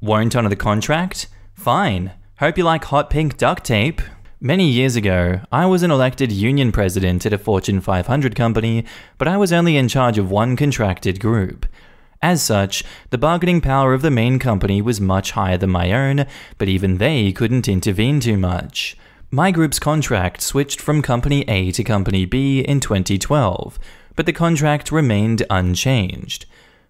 Won't honor the contract? Fine. Hope you like hot pink duct tape. Many years ago, I was an elected union president at a Fortune 500 company, but I was only in charge of one contracted group. As such, the bargaining power of the main company was much higher than my own, but even they couldn't intervene too much. My group's contract switched from Company A to Company B in 2012, but the contract remained unchanged.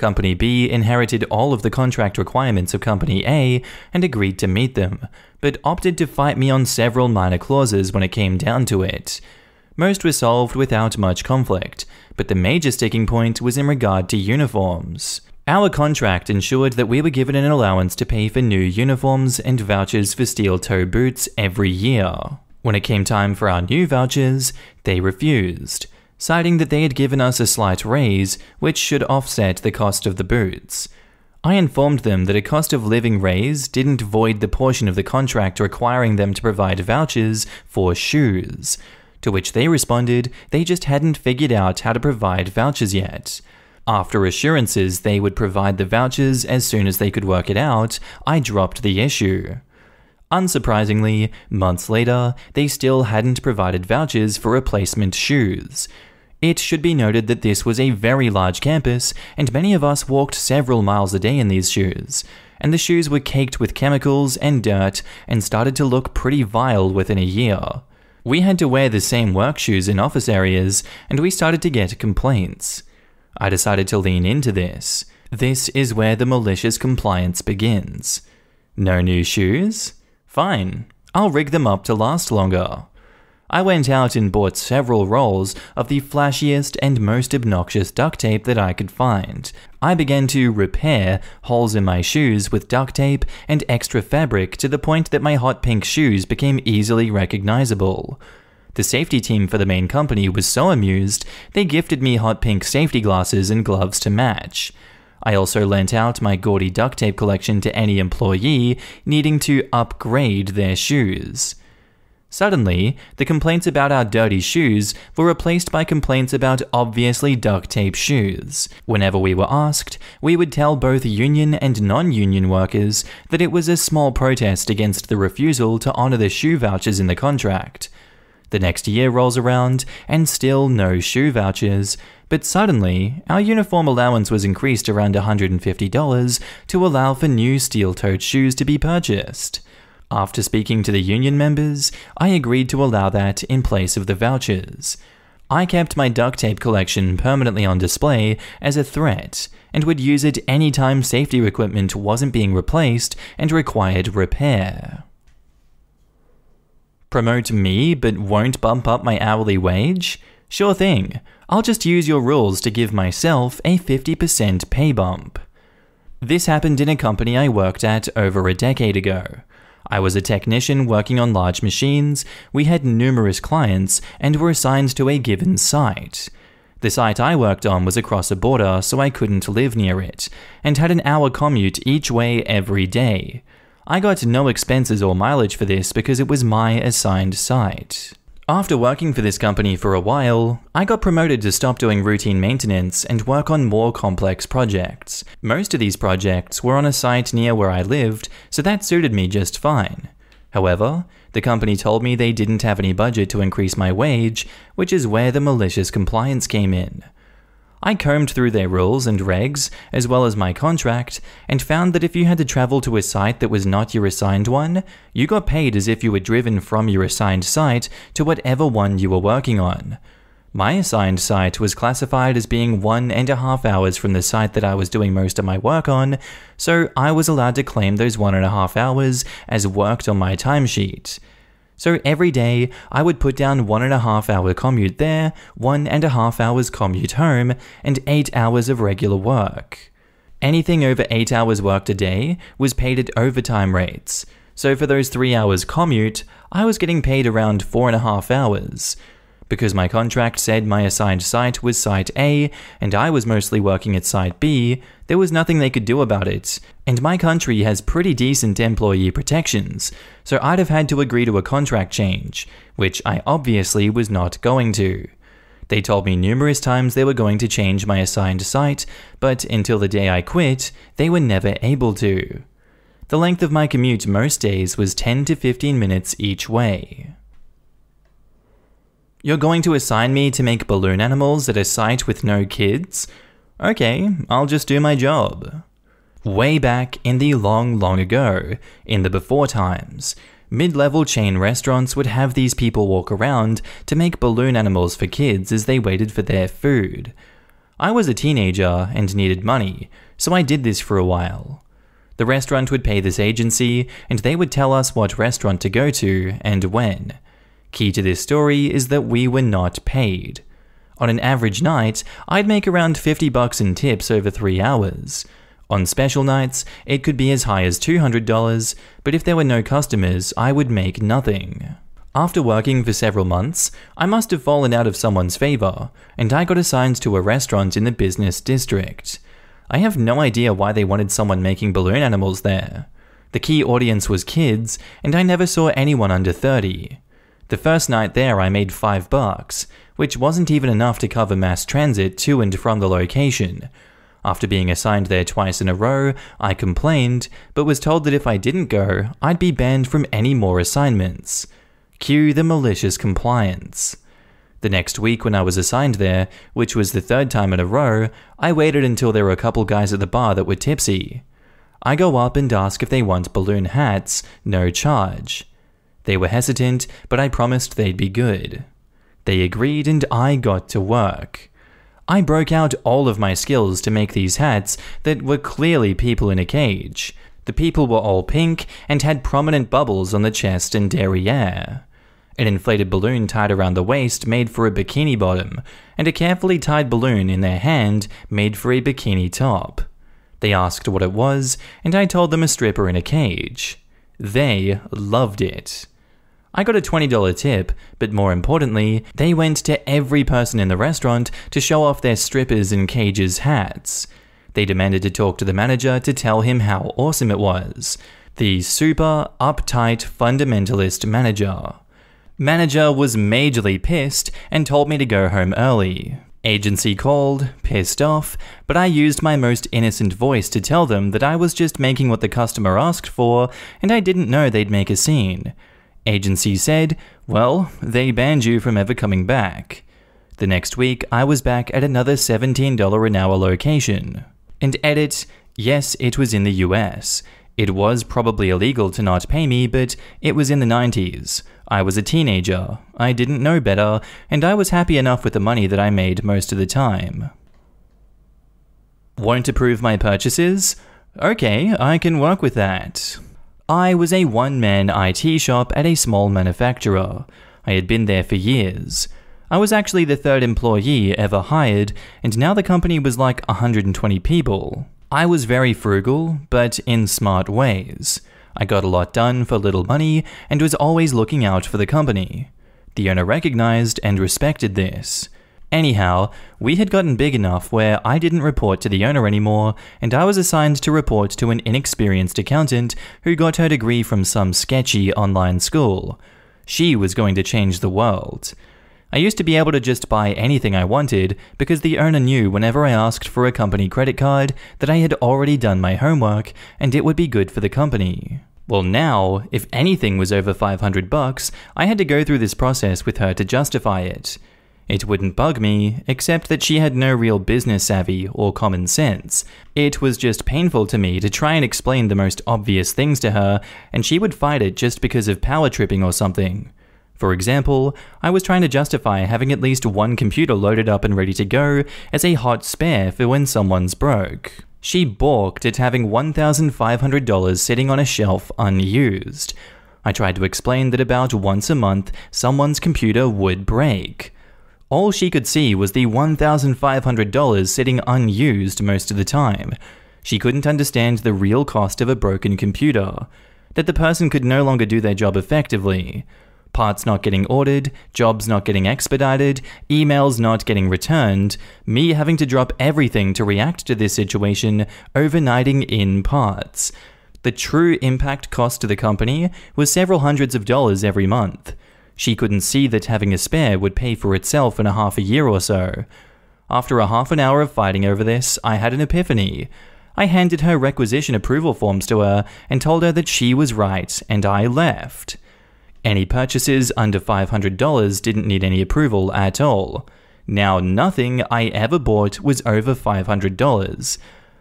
Company B inherited all of the contract requirements of Company A and agreed to meet them, but opted to fight me on several minor clauses when it came down to it. Most were solved without much conflict, but the major sticking point was in regard to uniforms. Our contract ensured that we were given an allowance to pay for new uniforms and vouchers for steel toe boots every year. When it came time for our new vouchers, they refused, citing that they had given us a slight raise, which should offset the cost of the boots. I informed them that a cost of living raise didn't void the portion of the contract requiring them to provide vouchers for shoes, to which they responded they just hadn't figured out how to provide vouchers yet. After assurances they would provide the vouchers as soon as they could work it out, I dropped the issue. Unsurprisingly, months later, they still hadn't provided vouchers for replacement shoes. It should be noted that this was a very large campus, and many of us walked several miles a day in these shoes, and the shoes were caked with chemicals and dirt and started to look pretty vile within a year. We had to wear the same work shoes in office areas, and we started to get complaints. I decided to lean into this. This is where the malicious compliance begins. No new shoes? Fine, I'll rig them up to last longer. I went out and bought several rolls of the flashiest and most obnoxious duct tape that I could find. I began to repair holes in my shoes with duct tape and extra fabric to the point that my hot pink shoes became easily recognizable. The safety team for the main company was so amused, they gifted me hot pink safety glasses and gloves to match. I also lent out my gaudy duct tape collection to any employee needing to upgrade their shoes. Suddenly, the complaints about our dirty shoes were replaced by complaints about obviously duct tape shoes. Whenever we were asked, we would tell both union and non union workers that it was a small protest against the refusal to honor the shoe vouchers in the contract. The next year rolls around, and still no shoe vouchers, but suddenly, our uniform allowance was increased around $150 to allow for new steel toed shoes to be purchased. After speaking to the union members, I agreed to allow that in place of the vouchers. I kept my duct tape collection permanently on display as a threat and would use it anytime safety equipment wasn't being replaced and required repair. Promote me but won't bump up my hourly wage? Sure thing. I'll just use your rules to give myself a 50% pay bump. This happened in a company I worked at over a decade ago. I was a technician working on large machines, we had numerous clients, and were assigned to a given site. The site I worked on was across a border, so I couldn't live near it, and had an hour commute each way every day. I got no expenses or mileage for this because it was my assigned site. After working for this company for a while, I got promoted to stop doing routine maintenance and work on more complex projects. Most of these projects were on a site near where I lived, so that suited me just fine. However, the company told me they didn't have any budget to increase my wage, which is where the malicious compliance came in. I combed through their rules and regs, as well as my contract, and found that if you had to travel to a site that was not your assigned one, you got paid as if you were driven from your assigned site to whatever one you were working on. My assigned site was classified as being one and a half hours from the site that I was doing most of my work on, so I was allowed to claim those one and a half hours as worked on my timesheet. So every day, I would put down one and a half hour commute there, one and a half hours commute home, and eight hours of regular work. Anything over 8 hours worked a day was paid at overtime rates. So for those 3 hours commute, I was getting paid around 4.5 hours. Because my contract said my assigned site was Site A and I was mostly working at Site B, there was nothing they could do about it. And my country has pretty decent employee protections, so I'd have had to agree to a contract change, which I obviously was not going to. They told me numerous times they were going to change my assigned site, but until the day I quit, they were never able to. The length of my commute most days was 10 to 15 minutes each way. You're going to assign me to make balloon animals at a site with no kids? Okay, I'll just do my job. Way back in the long, long ago, in the before times, mid level chain restaurants would have these people walk around to make balloon animals for kids as they waited for their food. I was a teenager and needed money, so I did this for a while. The restaurant would pay this agency, and they would tell us what restaurant to go to and when. Key to this story is that we were not paid. On an average night, I'd make around 50 bucks in tips over 3 hours. On special nights, it could be as high as $200, but if there were no customers, I would make nothing. After working for several months, I must have fallen out of someone's favor, and I got assigned to a restaurant in the business district. I have no idea why they wanted someone making balloon animals there. The key audience was kids, and I never saw anyone under 30. The first night there, I made five bucks, which wasn't even enough to cover mass transit to and from the location. After being assigned there twice in a row, I complained, but was told that if I didn't go, I'd be banned from any more assignments. Cue the malicious compliance. The next week, when I was assigned there, which was the third time in a row, I waited until there were a couple guys at the bar that were tipsy. I go up and ask if they want balloon hats, no charge. They were hesitant, but I promised they'd be good. They agreed and I got to work. I broke out all of my skills to make these hats that were clearly people in a cage. The people were all pink and had prominent bubbles on the chest and derriere. An inflated balloon tied around the waist made for a bikini bottom, and a carefully tied balloon in their hand made for a bikini top. They asked what it was, and I told them a stripper in a cage. They loved it. I got a $20 tip, but more importantly, they went to every person in the restaurant to show off their strippers in cages hats. They demanded to talk to the manager to tell him how awesome it was. The super uptight fundamentalist manager. Manager was majorly pissed and told me to go home early. Agency called, pissed off, but I used my most innocent voice to tell them that I was just making what the customer asked for and I didn't know they'd make a scene. Agency said, Well, they banned you from ever coming back. The next week, I was back at another $17 an hour location. And edit, yes, it was in the US. It was probably illegal to not pay me, but it was in the 90s. I was a teenager, I didn't know better, and I was happy enough with the money that I made most of the time. Won't approve my purchases? Okay, I can work with that. I was a one man IT shop at a small manufacturer. I had been there for years. I was actually the third employee ever hired, and now the company was like 120 people. I was very frugal, but in smart ways. I got a lot done for little money and was always looking out for the company. The owner recognized and respected this. Anyhow, we had gotten big enough where I didn't report to the owner anymore, and I was assigned to report to an inexperienced accountant who got her degree from some sketchy online school. She was going to change the world. I used to be able to just buy anything I wanted because the owner knew whenever I asked for a company credit card that I had already done my homework and it would be good for the company. Well, now, if anything was over 500 bucks, I had to go through this process with her to justify it. It wouldn't bug me, except that she had no real business savvy or common sense. It was just painful to me to try and explain the most obvious things to her, and she would fight it just because of power tripping or something. For example, I was trying to justify having at least one computer loaded up and ready to go as a hot spare for when someone's broke. She balked at having $1,500 sitting on a shelf unused. I tried to explain that about once a month someone's computer would break. All she could see was the $1,500 sitting unused most of the time. She couldn't understand the real cost of a broken computer, that the person could no longer do their job effectively. Parts not getting ordered, jobs not getting expedited, emails not getting returned, me having to drop everything to react to this situation, overnighting in parts. The true impact cost to the company was several hundreds of dollars every month. She couldn't see that having a spare would pay for itself in a half a year or so. After a half an hour of fighting over this, I had an epiphany. I handed her requisition approval forms to her and told her that she was right, and I left. Any purchases under $500 didn't need any approval at all. Now, nothing I ever bought was over $500.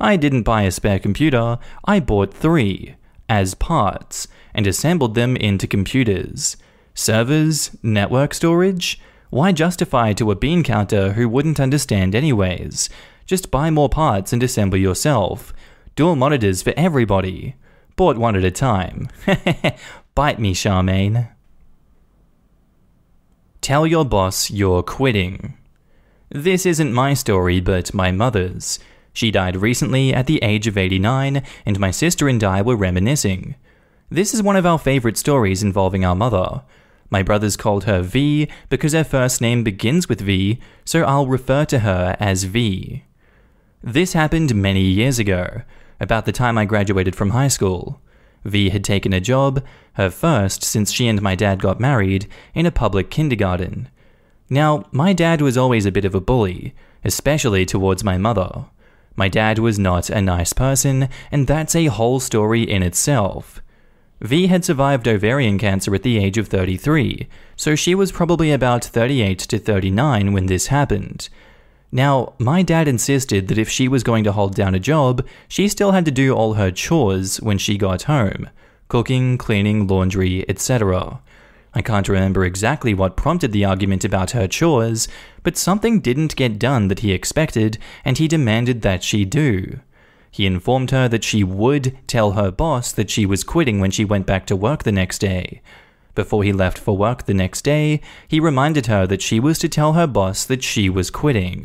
I didn't buy a spare computer, I bought three, as parts, and assembled them into computers. Servers, network storage? Why justify to a bean counter who wouldn't understand anyways? Just buy more parts and assemble yourself. Dual monitors for everybody. Bought one at a time. Bite me, Charmaine. Tell your boss you're quitting. This isn't my story, but my mother's. She died recently at the age of 89, and my sister and I were reminiscing. This is one of our favorite stories involving our mother. My brothers called her V because her first name begins with V, so I'll refer to her as V. This happened many years ago, about the time I graduated from high school. V had taken a job, her first since she and my dad got married, in a public kindergarten. Now, my dad was always a bit of a bully, especially towards my mother. My dad was not a nice person, and that's a whole story in itself. V had survived ovarian cancer at the age of 33, so she was probably about 38 to 39 when this happened. Now, my dad insisted that if she was going to hold down a job, she still had to do all her chores when she got home cooking, cleaning, laundry, etc. I can't remember exactly what prompted the argument about her chores, but something didn't get done that he expected, and he demanded that she do. He informed her that she would tell her boss that she was quitting when she went back to work the next day. Before he left for work the next day, he reminded her that she was to tell her boss that she was quitting.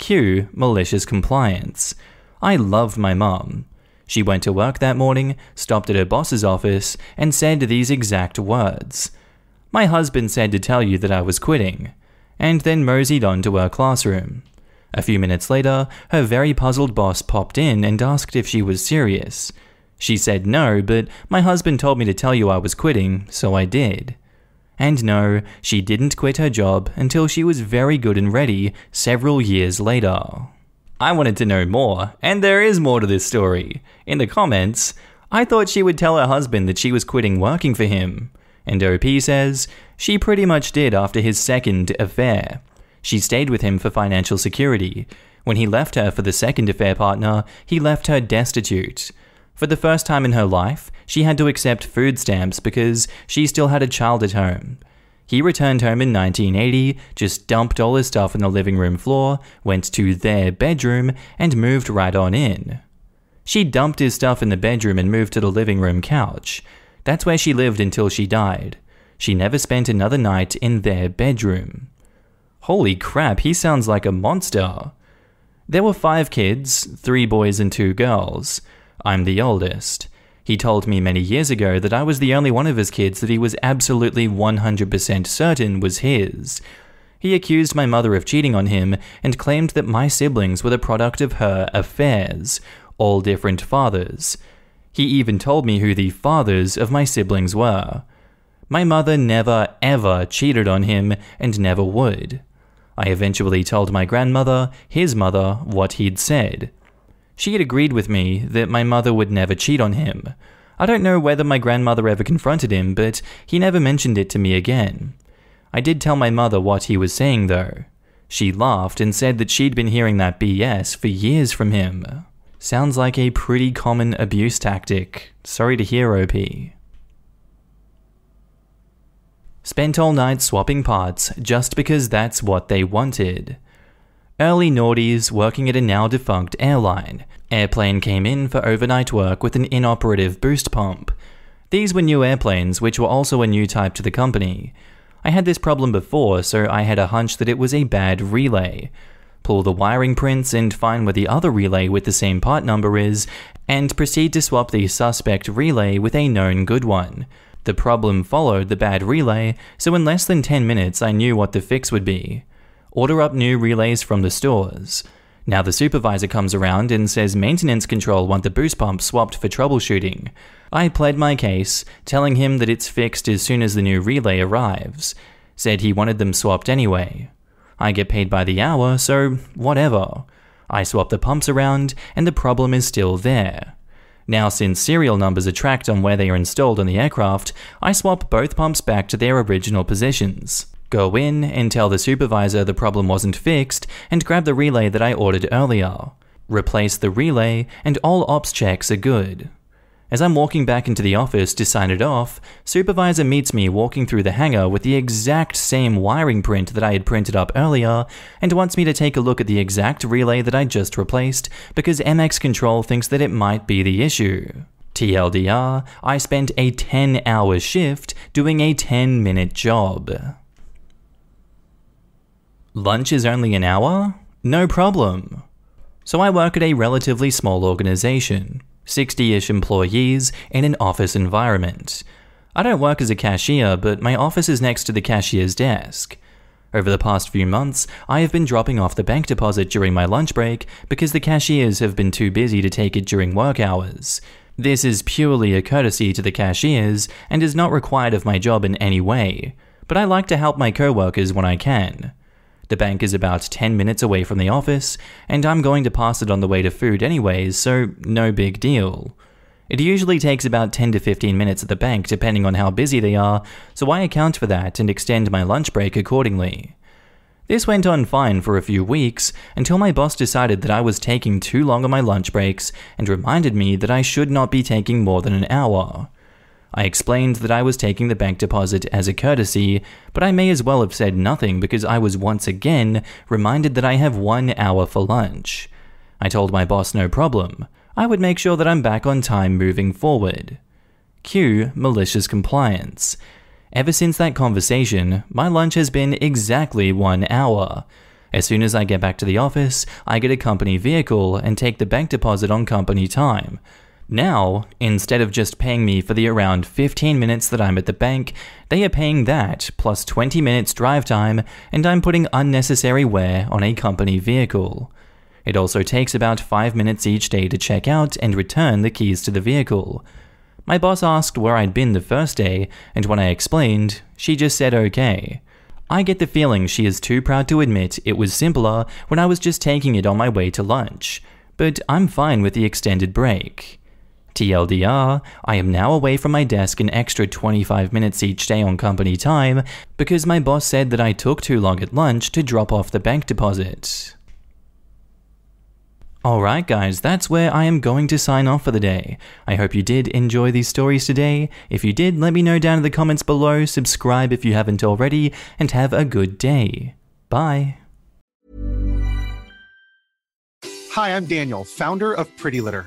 Cue Malicious compliance. I love my mom. She went to work that morning, stopped at her boss's office, and said these exact words My husband said to tell you that I was quitting, and then moseyed on to her classroom. A few minutes later, her very puzzled boss popped in and asked if she was serious. She said no, but my husband told me to tell you I was quitting, so I did. And no, she didn't quit her job until she was very good and ready several years later. I wanted to know more, and there is more to this story. In the comments, I thought she would tell her husband that she was quitting working for him. And OP says she pretty much did after his second affair. She stayed with him for financial security. When he left her for the second affair partner, he left her destitute. For the first time in her life, she had to accept food stamps because she still had a child at home. He returned home in 1980, just dumped all his stuff on the living room floor, went to their bedroom, and moved right on in. She dumped his stuff in the bedroom and moved to the living room couch. That's where she lived until she died. She never spent another night in their bedroom. Holy crap, he sounds like a monster. There were five kids, three boys and two girls. I'm the oldest. He told me many years ago that I was the only one of his kids that he was absolutely 100% certain was his. He accused my mother of cheating on him and claimed that my siblings were the product of her affairs, all different fathers. He even told me who the fathers of my siblings were. My mother never, ever cheated on him and never would. I eventually told my grandmother, his mother, what he'd said. She had agreed with me that my mother would never cheat on him. I don't know whether my grandmother ever confronted him, but he never mentioned it to me again. I did tell my mother what he was saying, though. She laughed and said that she'd been hearing that BS for years from him. Sounds like a pretty common abuse tactic. Sorry to hear, OP. Spent all night swapping parts just because that's what they wanted. Early naughties working at a now defunct airline. Airplane came in for overnight work with an inoperative boost pump. These were new airplanes, which were also a new type to the company. I had this problem before, so I had a hunch that it was a bad relay. Pull the wiring prints and find where the other relay with the same part number is, and proceed to swap the suspect relay with a known good one. The problem followed the bad relay, so in less than 10 minutes I knew what the fix would be order up new relays from the stores. Now the supervisor comes around and says maintenance control want the boost pump swapped for troubleshooting. I pled my case, telling him that it's fixed as soon as the new relay arrives. Said he wanted them swapped anyway. I get paid by the hour, so whatever. I swap the pumps around, and the problem is still there. Now, since serial numbers are tracked on where they are installed on the aircraft, I swap both pumps back to their original positions. Go in and tell the supervisor the problem wasn't fixed and grab the relay that I ordered earlier. Replace the relay and all ops checks are good. As I'm walking back into the office to sign it off, supervisor meets me walking through the hangar with the exact same wiring print that I had printed up earlier and wants me to take a look at the exact relay that I just replaced because MX Control thinks that it might be the issue. TLDR, I spent a 10 hour shift doing a 10 minute job. Lunch is only an hour? No problem. So I work at a relatively small organization, 60 ish employees in an office environment. I don't work as a cashier, but my office is next to the cashier's desk. Over the past few months, I have been dropping off the bank deposit during my lunch break because the cashiers have been too busy to take it during work hours. This is purely a courtesy to the cashiers and is not required of my job in any way, but I like to help my co-workers when I can. The bank is about 10 minutes away from the office, and I'm going to pass it on the way to food anyways, so no big deal. It usually takes about 10 to 15 minutes at the bank depending on how busy they are, so I account for that and extend my lunch break accordingly. This went on fine for a few weeks until my boss decided that I was taking too long on my lunch breaks and reminded me that I should not be taking more than an hour. I explained that I was taking the bank deposit as a courtesy, but I may as well have said nothing because I was once again reminded that I have one hour for lunch. I told my boss no problem. I would make sure that I'm back on time moving forward. Cue malicious compliance. Ever since that conversation, my lunch has been exactly one hour. As soon as I get back to the office, I get a company vehicle and take the bank deposit on company time. Now, instead of just paying me for the around 15 minutes that I'm at the bank, they are paying that plus 20 minutes drive time, and I'm putting unnecessary wear on a company vehicle. It also takes about 5 minutes each day to check out and return the keys to the vehicle. My boss asked where I'd been the first day, and when I explained, she just said okay. I get the feeling she is too proud to admit it was simpler when I was just taking it on my way to lunch, but I'm fine with the extended break. TLDR, I am now away from my desk an extra 25 minutes each day on company time because my boss said that I took too long at lunch to drop off the bank deposit. Alright, guys, that's where I am going to sign off for the day. I hope you did enjoy these stories today. If you did, let me know down in the comments below, subscribe if you haven't already, and have a good day. Bye. Hi, I'm Daniel, founder of Pretty Litter.